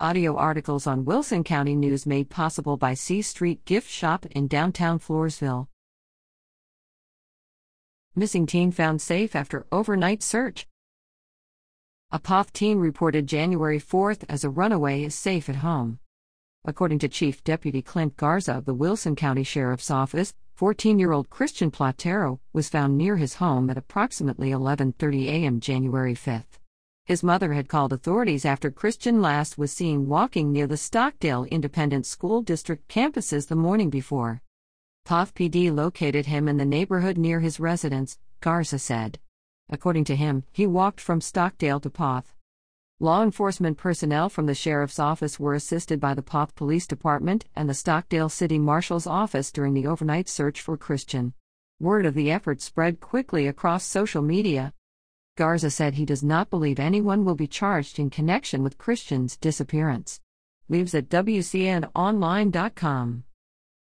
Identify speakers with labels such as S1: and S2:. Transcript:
S1: Audio articles on Wilson County News made possible by C Street Gift Shop in downtown Floresville. Missing teen found safe after overnight search. A Poth teen reported January 4th as a runaway is safe at home. According to Chief Deputy Clint Garza of the Wilson County Sheriff's Office, 14-year-old Christian Platero was found near his home at approximately 11:30 a.m. January 5th. His mother had called authorities after Christian last was seen walking near the Stockdale Independent School District campuses the morning before. Poth PD located him in the neighborhood near his residence, Garza said. According to him, he walked from Stockdale to Poth. Law enforcement personnel from the sheriff's office were assisted by the Poth Police Department and the Stockdale City Marshal's office during the overnight search for Christian. Word of the effort spread quickly across social media. Garza said he does not believe anyone will be charged in connection with Christian's disappearance. Leaves at WCNOnline.com.